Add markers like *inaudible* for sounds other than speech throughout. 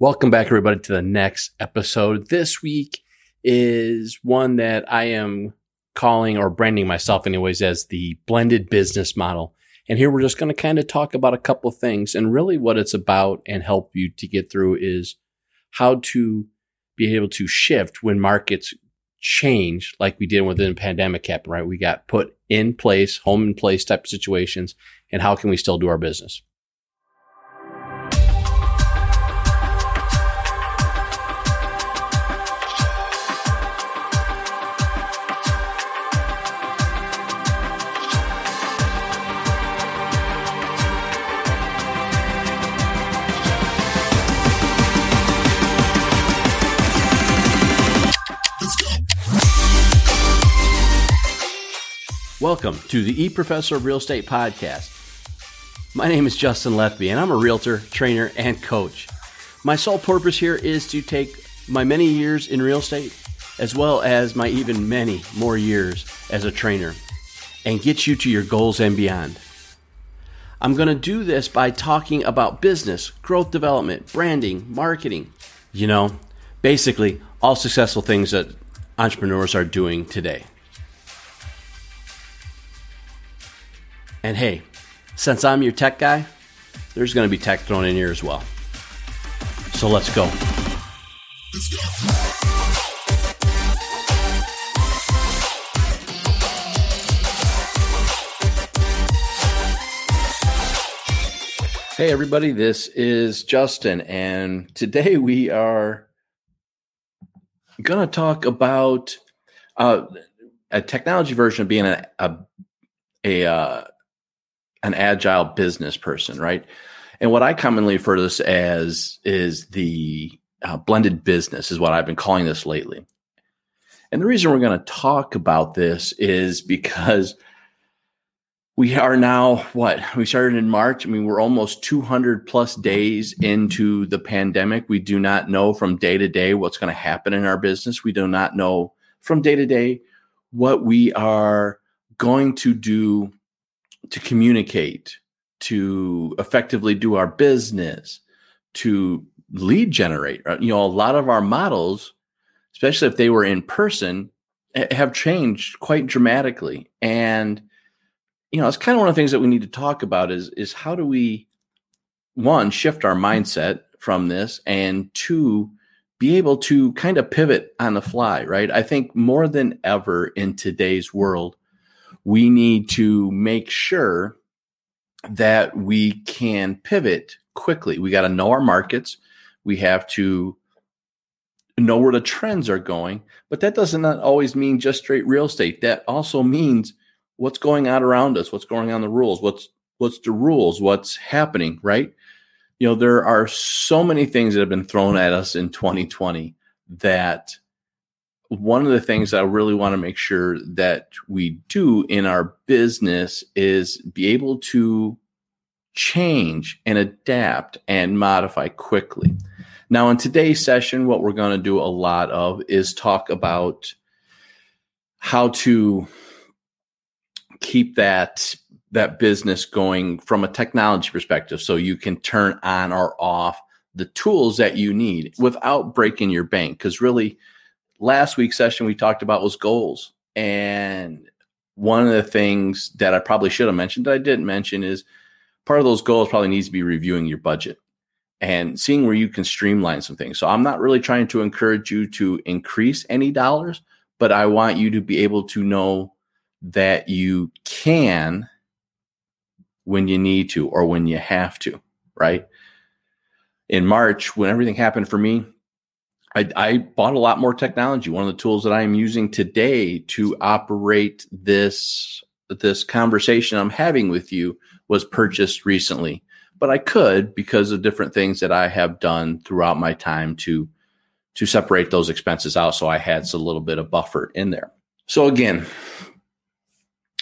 Welcome back, everybody, to the next episode. This week is one that I am calling or branding myself, anyways, as the blended business model. And here we're just going to kind of talk about a couple of things. And really, what it's about and help you to get through is how to be able to shift when markets change, like we did within pandemic happened, right? We got put in place, home in place type situations. And how can we still do our business? Welcome to the E Professor of Real Estate podcast. My name is Justin Lethby, and I'm a realtor, trainer, and coach. My sole purpose here is to take my many years in real estate, as well as my even many more years as a trainer, and get you to your goals and beyond. I'm going to do this by talking about business, growth development, branding, marketing, you know, basically all successful things that entrepreneurs are doing today. And hey, since I'm your tech guy, there's going to be tech thrown in here as well. So let's go. Hey, everybody, this is Justin, and today we are going to talk about uh, a technology version of being a, a, a uh, an agile business person, right? And what I commonly refer to this as is the uh, blended business, is what I've been calling this lately. And the reason we're going to talk about this is because we are now what we started in March. I mean, we're almost 200 plus days into the pandemic. We do not know from day to day what's going to happen in our business. We do not know from day to day what we are going to do to communicate, to effectively do our business, to lead generate. Uh, you know, a lot of our models, especially if they were in person, have changed quite dramatically. And you know, it's kind of one of the things that we need to talk about is is how do we one shift our mindset from this and two be able to kind of pivot on the fly, right? I think more than ever in today's world, we need to make sure that we can pivot quickly. We got to know our markets. We have to know where the trends are going, but that doesn't always mean just straight real estate. That also means what's going on around us, what's going on the rules, what's what's the rules, what's happening, right? You know, there are so many things that have been thrown at us in 2020 that one of the things I really want to make sure that we do in our business is be able to change and adapt and modify quickly. Now, in today's session, what we're going to do a lot of is talk about how to keep that that business going from a technology perspective so you can turn on or off the tools that you need without breaking your bank because really last week's session we talked about was goals. And one of the things that I probably should have mentioned that I didn't mention is part of those goals probably needs to be reviewing your budget and seeing where you can streamline some things. So I'm not really trying to encourage you to increase any dollars, but I want you to be able to know that you can when you need to or when you have to, right? In March, when everything happened for me, I, I, bought a lot more technology. One of the tools that I am using today to operate this this conversation I'm having with you was purchased recently, but I could because of different things that I have done throughout my time to to separate those expenses out. So I had a little bit of buffer in there. So again,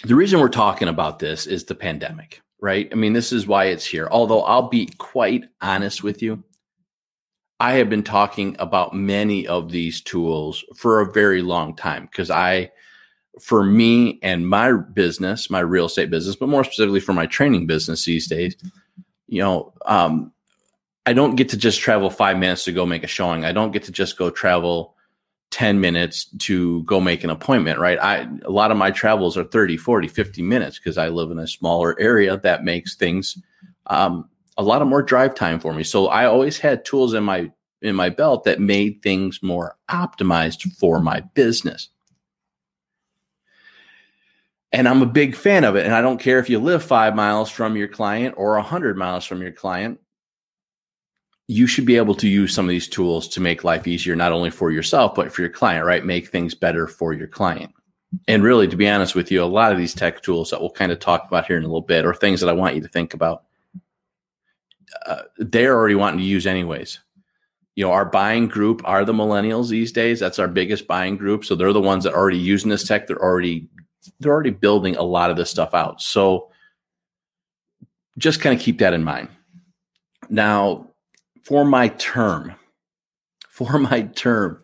the reason we're talking about this is the pandemic, right? I mean, this is why it's here. Although I'll be quite honest with you, I have been talking about many of these tools for a very long time because I, for me and my business, my real estate business, but more specifically for my training business these days, you know, um, I don't get to just travel five minutes to go make a showing. I don't get to just go travel 10 minutes to go make an appointment, right? I, a lot of my travels are 30, 40, 50 minutes because I live in a smaller area that makes things, um, a lot of more drive time for me. So I always had tools in my, in my belt that made things more optimized for my business. And I'm a big fan of it. And I don't care if you live five miles from your client or a hundred miles from your client you should be able to use some of these tools to make life easier, not only for yourself, but for your client, right? Make things better for your client. And really, to be honest with you, a lot of these tech tools that we'll kind of talk about here in a little bit, are things that I want you to think about, uh, they're already wanting to use anyways. You know, our buying group are the millennials these days. That's our biggest buying group. So they're the ones that are already using this tech. They're already they're already building a lot of this stuff out. So just kind of keep that in mind. Now, for my term, *laughs* for my term,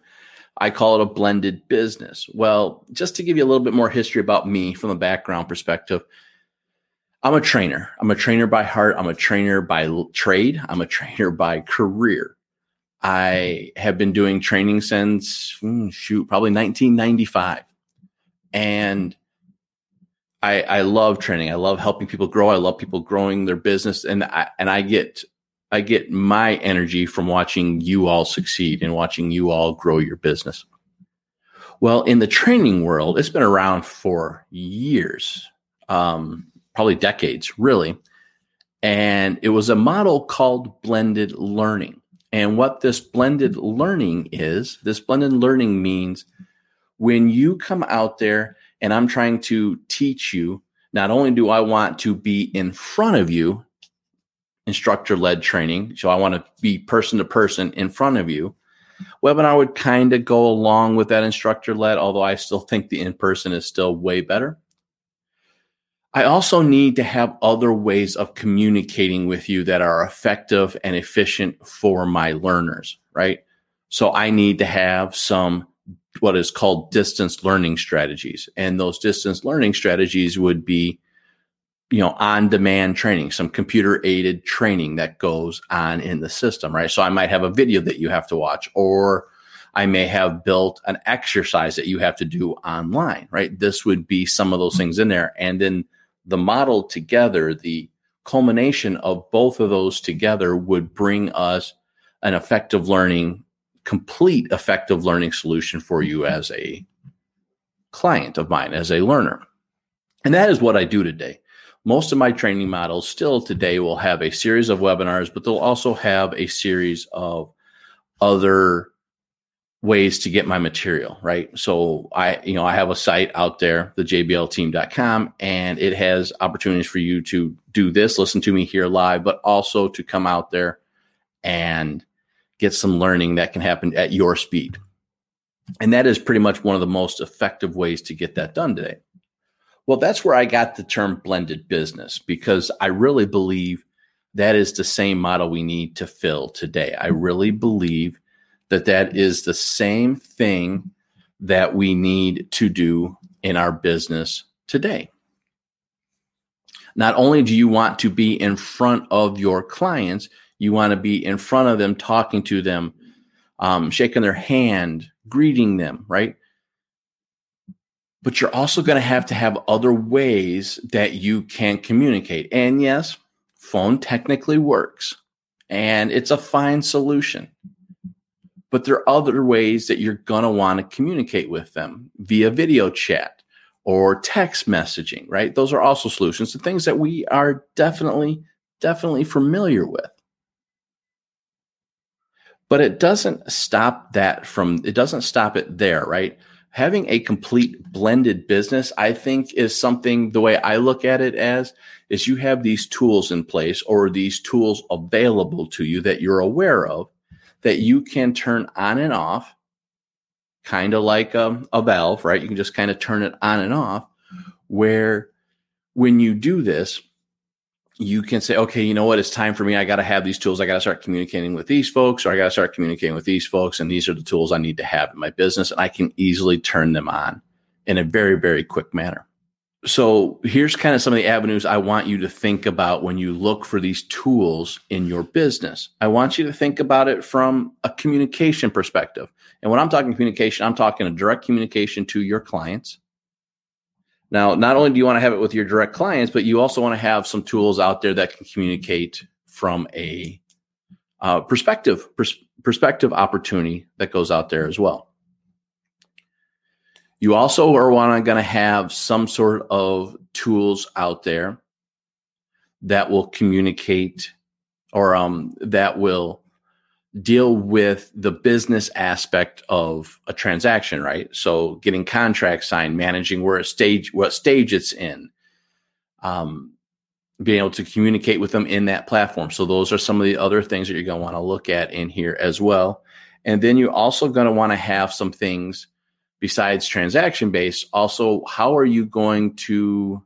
I call it a blended business. Well, just to give you a little bit more history about me from a background perspective, I'm a trainer. I'm a trainer by heart. I'm a trainer by trade. I'm a trainer by career. I have been doing training since hmm, shoot, probably 1995. And I, I love training. I love helping people grow. I love people growing their business. And I, and I get I get my energy from watching you all succeed and watching you all grow your business. Well, in the training world, it's been around for years, um, probably decades, really. And it was a model called blended learning. And what this blended learning is, this blended learning means when you come out there and I'm trying to teach you, not only do I want to be in front of you instructor led training. So I want to be person to person in front of you. Webinar would kind of go along with that instructor led, although I still think the in person is still way better. I also need to have other ways of communicating with you that are effective and efficient for my learners, right? So I need to have some what is called distance learning strategies. And those distance learning strategies would be you know, on demand training, some computer aided training that goes on in the system, right? So I might have a video that you have to watch, or I may have built an exercise that you have to do online, right? This would be some of those things in there. And then the model together, the culmination of both of those together would bring us an effective learning, complete effective learning solution for you mm-hmm. as a client of mine, as a learner. And that is what I do today most of my training models still today will have a series of webinars, but they'll also have a series of other ways to get my material, right? So I, you know, I have a site out there, the jblteam.com, and it has opportunities for you to do this, listen to me here live, but also to come out there and get some learning that can happen at your speed. And that is pretty much one of the most effective ways to get that done today. Well, that's where I got the term blended business because I really believe that is the same model we need to fill today. I really believe that that is the same thing that we need to do in our business today. Not only do you want to be in front of your clients, you want to be in front of them, talking to them, um, shaking their hand, greeting them, right? but you're also going to have to have other ways that you can communicate. And yes, phone technically works and it's a fine solution. But there are other ways that you're going to want to communicate with them via video chat or text messaging, right? Those are also solutions to things that we are definitely, definitely familiar with. But it doesn't stop that from, it doesn't stop it there, right? having a complete blended business, I think is something the way I look at it as is you have these tools in place or these tools available to you that you're aware of that you can turn on and off, kind of like a, a valve, right? You can just kind of turn it on and off where when you do this, you can say, okay, you know what? It's time for me. I got to have these tools. I got to start communicating with these folks, or I got to start communicating with these folks. And these are the tools I need to have in my business. And I can easily turn them on in a very, very quick manner. So here's kind of some of the avenues I want you to think about when you look for these tools in your business. I want you to think about it from a communication perspective. And when I'm talking communication, I'm talking a direct communication to your clients. Now, not only do you want to have it with your direct clients, but you also want to have some tools out there that can communicate from a uh, perspective pers- perspective opportunity that goes out there as well. You also are want going to have some sort of tools out there that will communicate or um, that will deal with the business aspect of a transaction, right? So getting contracts signed, managing where a stage, what stage it's in, um, being able to communicate with them in that platform. So those are some of the other things that you're going to want to look at in here as well. And then you're also going to want to have some things besides transaction based, also how are you going to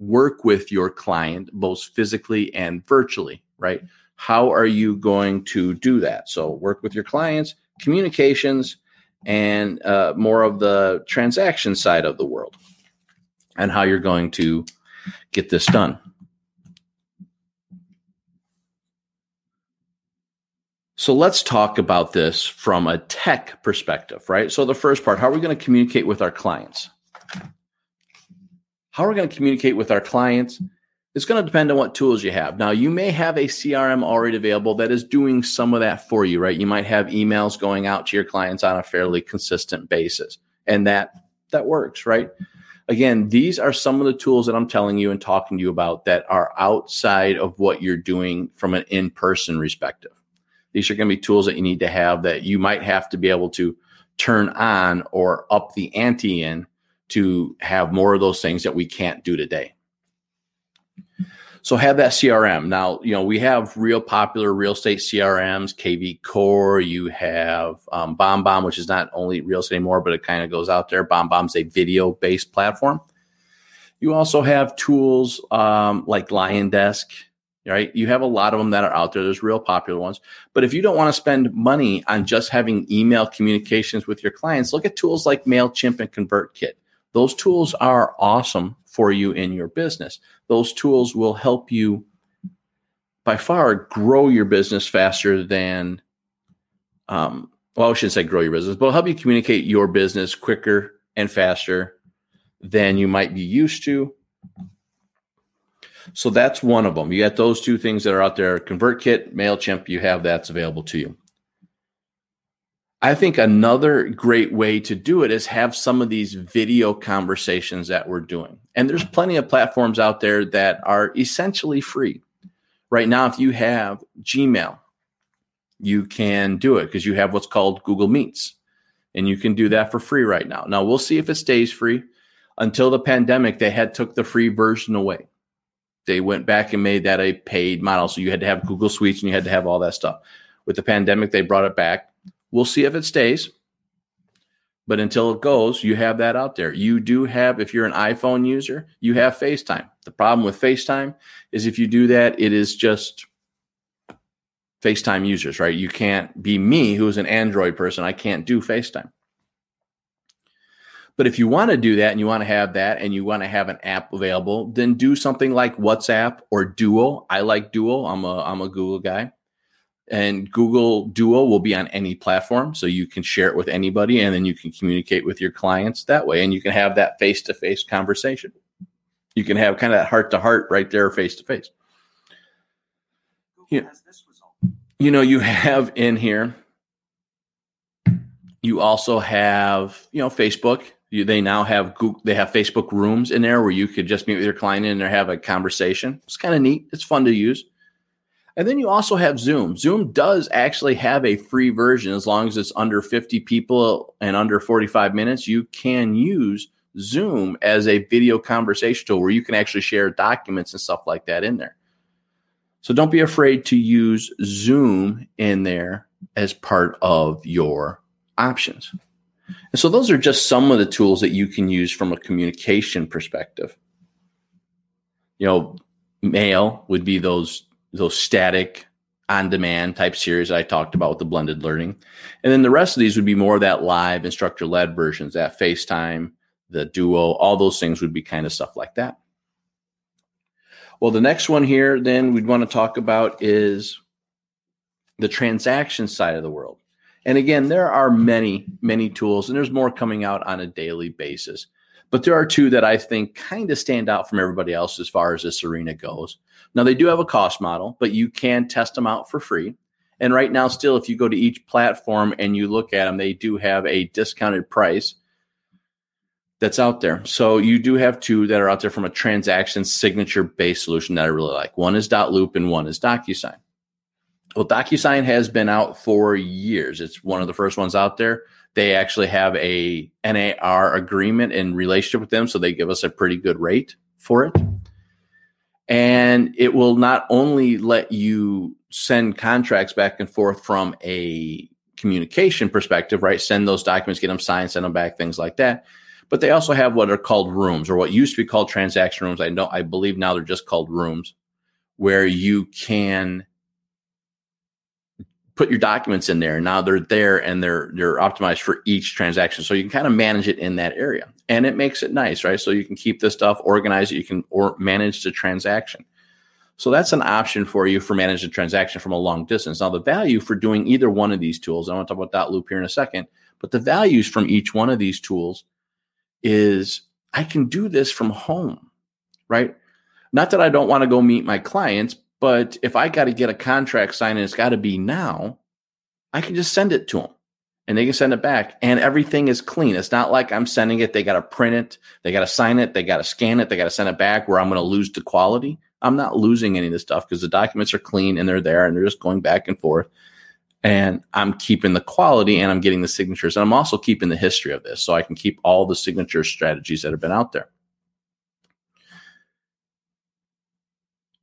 work with your client both physically and virtually, right? How are you going to do that? So, work with your clients, communications, and uh, more of the transaction side of the world, and how you're going to get this done. So let's talk about this from a tech perspective, right? So the first part, how are we going to communicate with our clients? How are we going to communicate with our clients? It's going to depend on what tools you have. Now, you may have a CRM already available that is doing some of that for you, right? You might have emails going out to your clients on a fairly consistent basis, and that that works, right? Again, these are some of the tools that I'm telling you and talking to you about that are outside of what you're doing from an in-person perspective. These are going to be tools that you need to have that you might have to be able to turn on or up the ante in to have more of those things that we can't do today. So have that CRM. Now, you know, we have real popular real estate CRMs, KV Core. You have um, BombBomb, which is not only real estate anymore, but it kind of goes out there. BombBomb's a video based platform. You also have tools um, like LionDesk right? You have a lot of them that are out there. There's real popular ones. But if you don't want to spend money on just having email communications with your clients, look at tools like MailChimp and ConvertKit. Those tools are awesome for you in your business. Those tools will help you by far grow your business faster than, um, well, I shouldn't say grow your business, but help you communicate your business quicker and faster than you might be used to so that's one of them. You got those two things that are out there ConvertKit, MailChimp, you have that's available to you. I think another great way to do it is have some of these video conversations that we're doing. And there's plenty of platforms out there that are essentially free. Right now, if you have Gmail, you can do it because you have what's called Google Meets. And you can do that for free right now. Now we'll see if it stays free. Until the pandemic, they had took the free version away they went back and made that a paid model. So you had to have Google Suites and you had to have all that stuff. With the pandemic, they brought it back. We'll see if it stays. But until it goes, you have that out there. You do have, if you're an iPhone user, you have FaceTime. The problem with FaceTime is if you do that, it is just FaceTime users, right? You can't be me, who's an Android person. I can't do FaceTime. But if you want to do that and you want to have that and you want to have an app available, then do something like WhatsApp or Duo. I like Duo. I'm a I'm a Google guy. And Google Duo will be on any platform. So you can share it with anybody and then you can communicate with your clients that way. And you can have that face to face conversation. You can have kind of that heart to heart right there, face to face. You know, you have in here, you also have, you know, Facebook you, they now have Google, they have Facebook rooms in there where you could just meet with your client and have a conversation. It's kind of neat. It's fun to use. And then you also have Zoom. Zoom does actually have a free version as long as it's under 50 people and under 45 minutes. You can use Zoom as a video conversation tool where you can actually share documents and stuff like that in there. So don't be afraid to use Zoom in there as part of your options. And so those are just some of the tools that you can use from a communication perspective. You know, mail would be those those static on demand type series I talked about with the blended learning. And then the rest of these would be more of that live instructor led versions, that FaceTime, the Duo, all those things would be kind of stuff like that. Well, the next one here, then we'd want to talk about is the transaction side of the world. And again, there are many, many tools, and there's more coming out on a daily basis. But there are two that I think kind of stand out from everybody else as far as this arena goes. Now, they do have a cost model, but you can test them out for free. And right now, still, if you go to each platform and you look at them, they do have a discounted price that's out there. So you do have two that are out there from a transaction signature based solution that I really like. One is Dot Loop and one is DocuSign. Well, DocuSign has been out for years. It's one of the first ones out there. They actually have a NAR agreement in relationship with them, so they give us a pretty good rate for it. And it will not only let you send contracts back and forth from a communication perspective, right? Send those documents, get them signed, send them back, things like that. But they also have what are called rooms, or what used to be called transaction rooms. I know, I believe now they're just called rooms, where you can put your documents in there. Now they're there and they're they're optimized for each transaction. So you can kind of manage it in that area. And it makes it nice, right? So you can keep this stuff, organize it, you can or manage the transaction. So that's an option for you for managing transaction from a long distance. Now the value for doing either one of these tools, I want to talk about Dotloop here in a second, but the values from each one of these tools is I can do this from home, right? Not that I don't want to go meet my clients, but if I got to get a contract signed and it's got to be now, I can just send it to them and they can send it back and everything is clean. It's not like I'm sending it. They got to print it. They got to sign it. They got to scan it. They got to send it back where I'm going to lose the quality. I'm not losing any of this stuff because the documents are clean and they're there and they're just going back and forth. And I'm keeping the quality and I'm getting the signatures. And I'm also keeping the history of this so I can keep all the signature strategies that have been out there.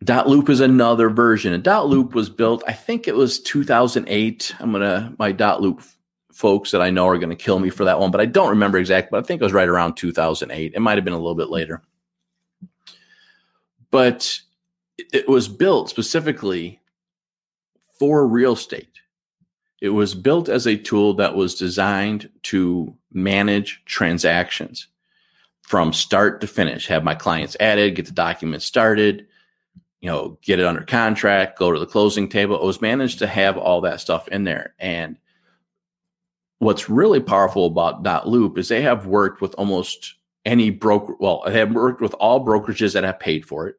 Dotloop is another version. And Dotloop was built, I think it was 2008. I'm going to, my Dot Loop folks that I know are going to kill me for that one, but I don't remember exactly, but I think it was right around 2008. It might have been a little bit later. But it was built specifically for real estate. It was built as a tool that was designed to manage transactions from start to finish, have my clients added, get the documents started, you know, get it under contract, go to the closing table. It was managed to have all that stuff in there. And what's really powerful about Dot Loop is they have worked with almost any broker. Well, they have worked with all brokerages that have paid for it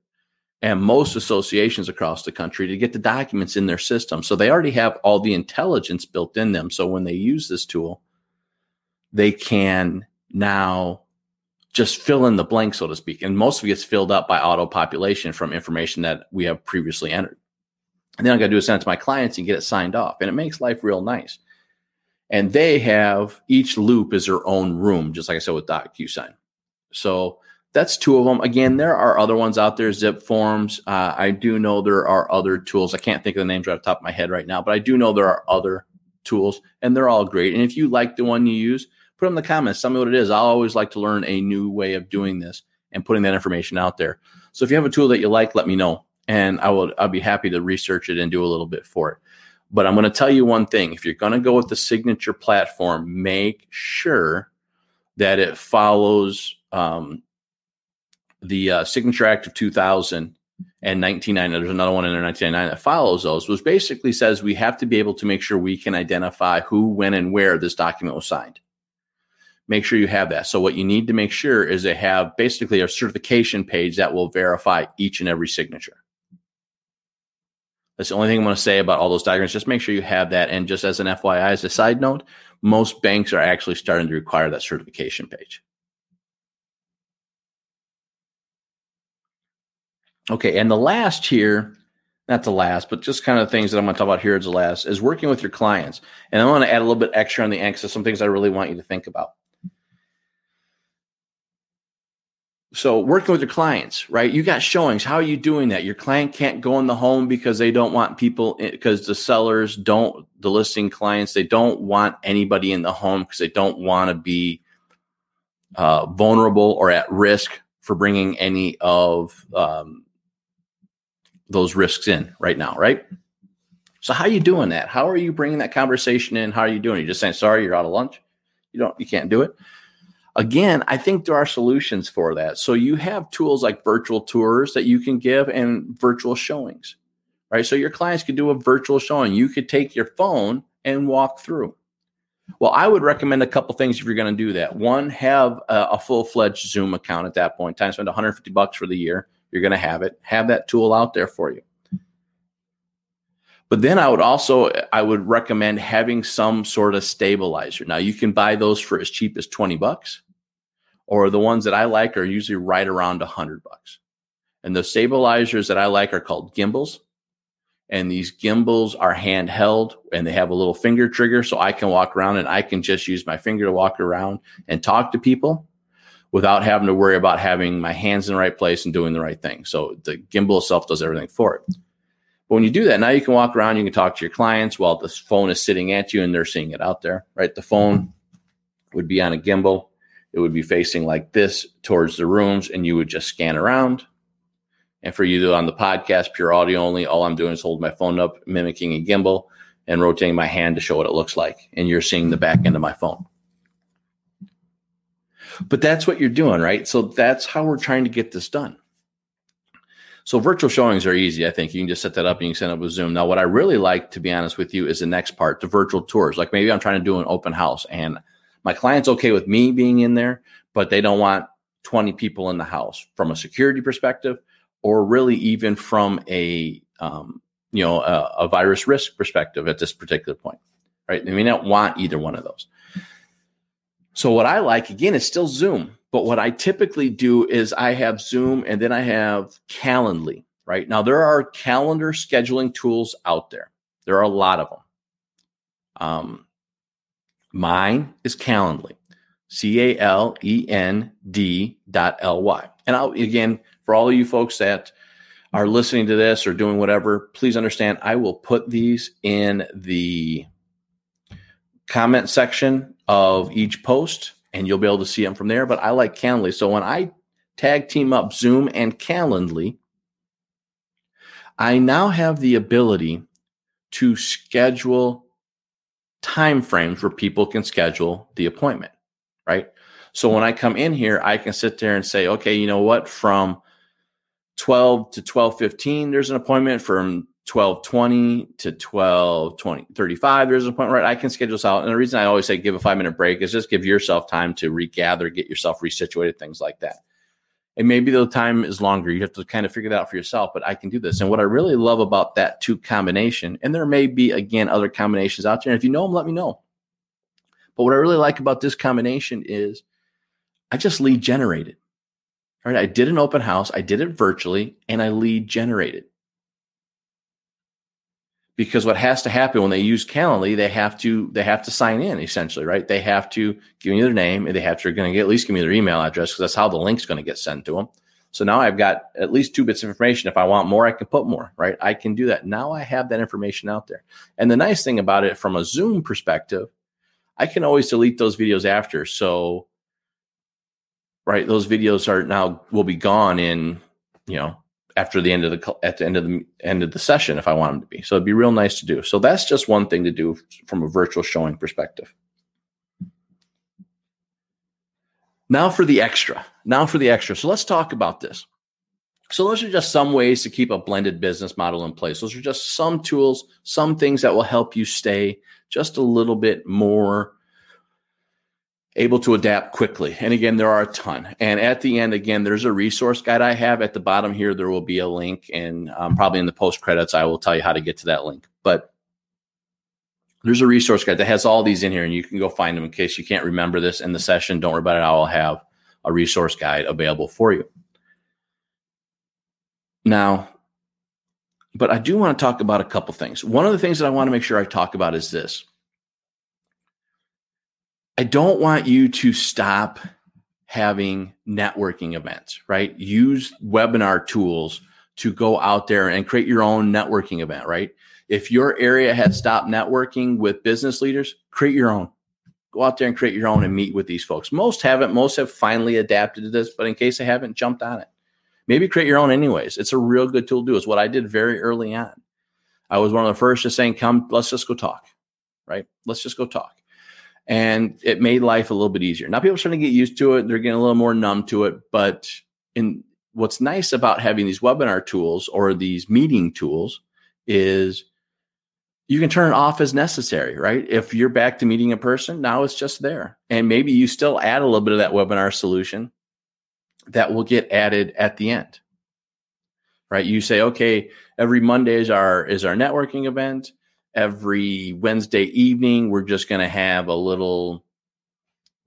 and most associations across the country to get the documents in their system. So they already have all the intelligence built in them. So when they use this tool, they can now just fill in the blank, so to speak. And most of it gets filled up by auto population from information that we have previously entered. And then I got to do is send it to my clients and get it signed off. And it makes life real nice. And they have each loop is their own room, just like I said with DocuSign. So that's two of them. Again, there are other ones out there, Zip Forms. Uh, I do know there are other tools. I can't think of the names right off the top of my head right now, but I do know there are other tools and they're all great. And if you like the one you use, put in the comments. Tell me what it is. I always like to learn a new way of doing this and putting that information out there. So if you have a tool that you like, let me know, and I will. I'll be happy to research it and do a little bit for it. But I'm going to tell you one thing: if you're going to go with the signature platform, make sure that it follows um, the uh, Signature Act of 2000 and 1999. There's another one in there, 1999, that follows those, which basically says we have to be able to make sure we can identify who, when, and where this document was signed. Make sure you have that. So, what you need to make sure is they have basically a certification page that will verify each and every signature. That's the only thing I'm going to say about all those diagrams. Just make sure you have that. And just as an FYI, as a side note, most banks are actually starting to require that certification page. Okay, and the last here, not the last, but just kind of things that I'm going to talk about here as the last is working with your clients. And I want to add a little bit extra on the end, some things I really want you to think about. So working with your clients, right? You got showings. How are you doing that? Your client can't go in the home because they don't want people because the sellers don't the listing clients they don't want anybody in the home because they don't want to be uh, vulnerable or at risk for bringing any of um, those risks in right now, right? So how are you doing that? How are you bringing that conversation in? How are you doing? Are you just saying sorry, you're out of lunch? You don't, you can't do it. Again, I think there are solutions for that. So you have tools like virtual tours that you can give and virtual showings, right? So your clients could do a virtual showing. You could take your phone and walk through. Well, I would recommend a couple things if you're going to do that. One, have a, a full fledged Zoom account at that point. Time spend 150 bucks for the year. You're going to have it. Have that tool out there for you. But then I would also I would recommend having some sort of stabilizer. Now you can buy those for as cheap as 20 bucks, or the ones that I like are usually right around 100 bucks. And the stabilizers that I like are called gimbals. And these gimbals are handheld and they have a little finger trigger so I can walk around and I can just use my finger to walk around and talk to people without having to worry about having my hands in the right place and doing the right thing. So the gimbal itself does everything for it. But when you do that, now you can walk around, you can talk to your clients while the phone is sitting at you and they're seeing it out there, right? The phone would be on a gimbal. It would be facing like this towards the rooms, and you would just scan around. And for you on the podcast, pure audio only, all I'm doing is holding my phone up, mimicking a gimbal, and rotating my hand to show what it looks like. And you're seeing the back end of my phone. But that's what you're doing, right? So that's how we're trying to get this done. So virtual showings are easy. I think you can just set that up and you can set up with Zoom. Now, what I really like, to be honest with you, is the next part, the virtual tours. Like maybe I'm trying to do an open house and my client's okay with me being in there, but they don't want 20 people in the house from a security perspective or really even from a, um, you know, a, a virus risk perspective at this particular point, right? They may not want either one of those. So what I like again is still Zoom. But what I typically do is I have Zoom and then I have Calendly, right? Now, there are calendar scheduling tools out there, there are a lot of them. Um, mine is Calendly, C A L E N D dot L Y. And I'll, again, for all of you folks that are listening to this or doing whatever, please understand I will put these in the comment section of each post and you'll be able to see them from there. But I like Calendly. So when I tag team up Zoom and Calendly, I now have the ability to schedule time frames where people can schedule the appointment, right? So when I come in here, I can sit there and say, okay, you know what? From 12 to 12:15 there's an appointment from 1220 to 1220 35 there's a point right? I can schedule this out. And the reason i always say give a five minute break is just give yourself time to regather get yourself resituated things like that. And maybe the time is longer. You have to kind of figure that out for yourself but i can do this. And what i really love about that two combination and there may be again other combinations out there. And if you know them let me know. But what i really like about this combination is i just lead generated all right? I did an open house. I did it virtually and i lead generated because what has to happen when they use Calendly, they have to they have to sign in essentially, right? They have to give me their name and they have to going to at least give me their email address because that's how the link's going to get sent to them. So now I've got at least two bits of information. If I want more, I can put more, right? I can do that. Now I have that information out there. And the nice thing about it from a Zoom perspective, I can always delete those videos after. So, right, those videos are now will be gone in, you know, after the end of the at the end of the end of the session if I want them to be. So it'd be real nice to do. So that's just one thing to do from a virtual showing perspective. Now for the extra. Now for the extra. So let's talk about this. So those are just some ways to keep a blended business model in place. Those are just some tools, some things that will help you stay just a little bit more able to adapt quickly. And again, there are a ton. And at the end, again, there's a resource guide I have at the bottom here. There will be a link, and um, probably in the post credits, I will tell you how to get to that link. But there's a resource guide that has all these in here, and you can go find them in case you can't remember this in the session. Don't worry about it. I will have a resource guide available for you. Now, but I do want to talk about a couple things. One of the things that I want to make sure I talk about is this I don't want you to stop having networking events, right? Use webinar tools to go out there and create your own networking event, right? If your area has stopped networking with business leaders, create your own. Go out there and create your own and meet with these folks. Most haven't, most have finally adapted to this, but in case they haven't, jumped on it. Maybe create your own anyways. It's a real good tool to do. It's what I did very early on. I was one of the first to saying, come, let's just go talk, right? Let's just go talk. And it made life a little bit easier. Now people are starting to get used to it; they're getting a little more numb to it. But in what's nice about having these webinar tools or these meeting tools is you can turn it off as necessary, right? If you're back to meeting a person, now it's just there. And maybe you still add a little bit of that webinar solution that will get added at the end. Right? You say, okay, every Monday is our is our networking event. Every Wednesday evening, we're just going to have a little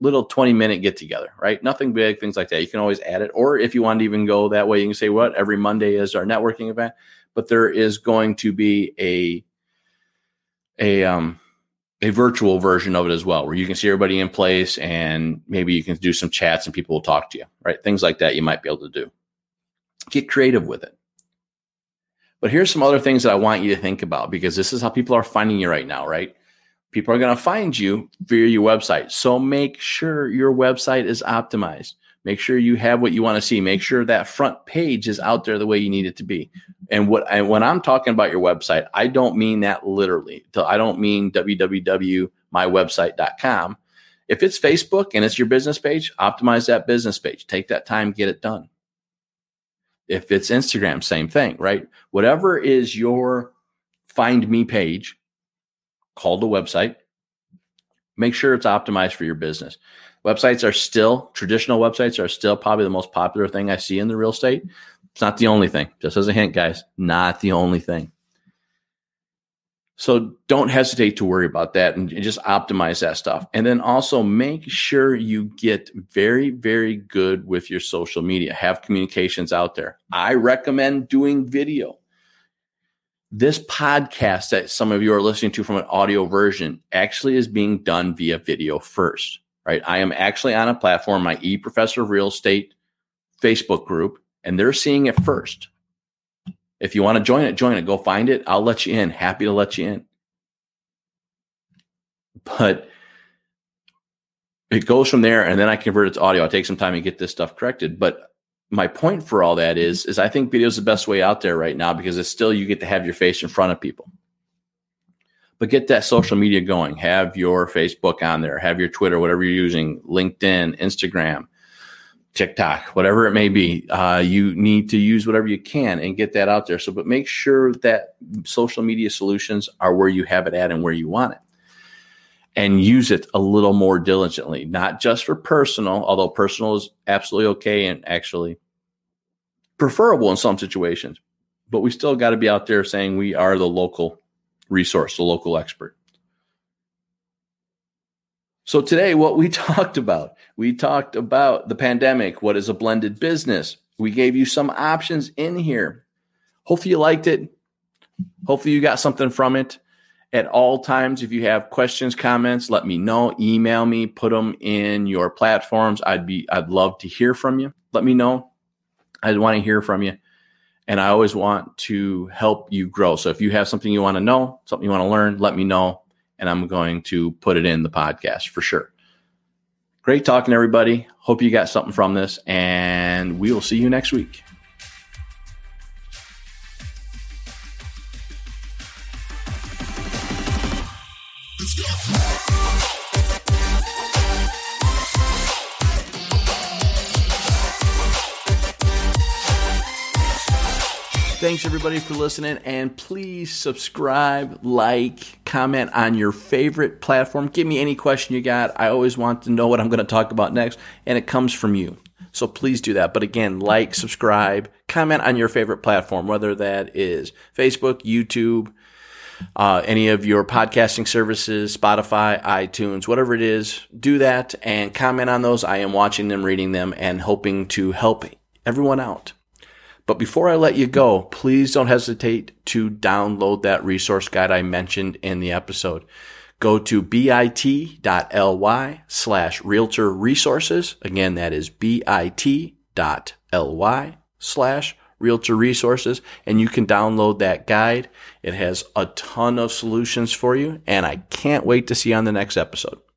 little 20 minute get together, right? Nothing big, things like that. You can always add it. Or if you want to even go that way, you can say, what? Every Monday is our networking event, but there is going to be a a um a virtual version of it as well, where you can see everybody in place and maybe you can do some chats and people will talk to you, right? Things like that you might be able to do. Get creative with it. But here's some other things that I want you to think about because this is how people are finding you right now, right? People are going to find you via your website. So make sure your website is optimized. Make sure you have what you want to see. Make sure that front page is out there the way you need it to be. And what I, when I'm talking about your website, I don't mean that literally. I don't mean www.mywebsite.com. If it's Facebook and it's your business page, optimize that business page. Take that time, get it done. If it's Instagram, same thing, right? Whatever is your find me page called a website, make sure it's optimized for your business. Websites are still traditional websites are still probably the most popular thing I see in the real estate. It's not the only thing. Just as a hint, guys, not the only thing. So don't hesitate to worry about that and, just optimize that stuff. And then also make sure you get very, very good with your social media. Have communications out there. I recommend doing video. This podcast that some of you are listening to from an audio version actually is being done via video first right? I am actually on a platform, my e professor of real estate Facebook group, and they're seeing it first. If you want to join it, join it. Go find it. I'll let you in. Happy to let you in. But it goes from there, and then I convert it to audio. I take some time to get this stuff corrected. But my point for all that is, is I think video is the best way out there right now because it's still you get to have your face in front of people but get that social media going. Have your Facebook on there, have your Twitter, whatever you're using, LinkedIn, Instagram, TikTok, whatever it may be. Uh, you need to use whatever you can and get that out there. So, but make sure that social media solutions are where you have it at and where you want it. And use it a little more diligently, not just for personal, although personal is absolutely okay and actually preferable in some situations. But we still got to be out there saying we are the local resource, the local expert. So today, what we *laughs* talked about, we talked about the pandemic. What is a blended business? We gave you some options in here. Hopefully, you liked it. Hopefully, you got something from it. At all times, if you have questions, comments, let me know. Email me. Put them in your platforms. I'd be. I'd love to hear from you. Let me know. I'd want to hear from you. And I always want to help you grow. So if you have something you want to know, something you want to learn, let me know. And I'm going to put it in the podcast for sure. Great talking, everybody. Hope you got something from this. And we will see you next week. Thanks everybody for listening and please subscribe, like, comment on your favorite platform. Give me any question you got. I always want to know what I'm going to talk about next and it comes from you. So please do that. But again, like, subscribe, comment on your favorite platform, whether that is Facebook, YouTube, uh, any of your podcasting services, Spotify, iTunes, whatever it is, do that and comment on those. I am watching them, reading them, and hoping to help everyone out. But before I let you go, please don't hesitate to download that resource guide I mentioned in the episode. Go to bit.ly slash realtor resources. Again, that is bit.ly slash realtor resources. And you can download that guide. It has a ton of solutions for you. And I can't wait to see you on the next episode.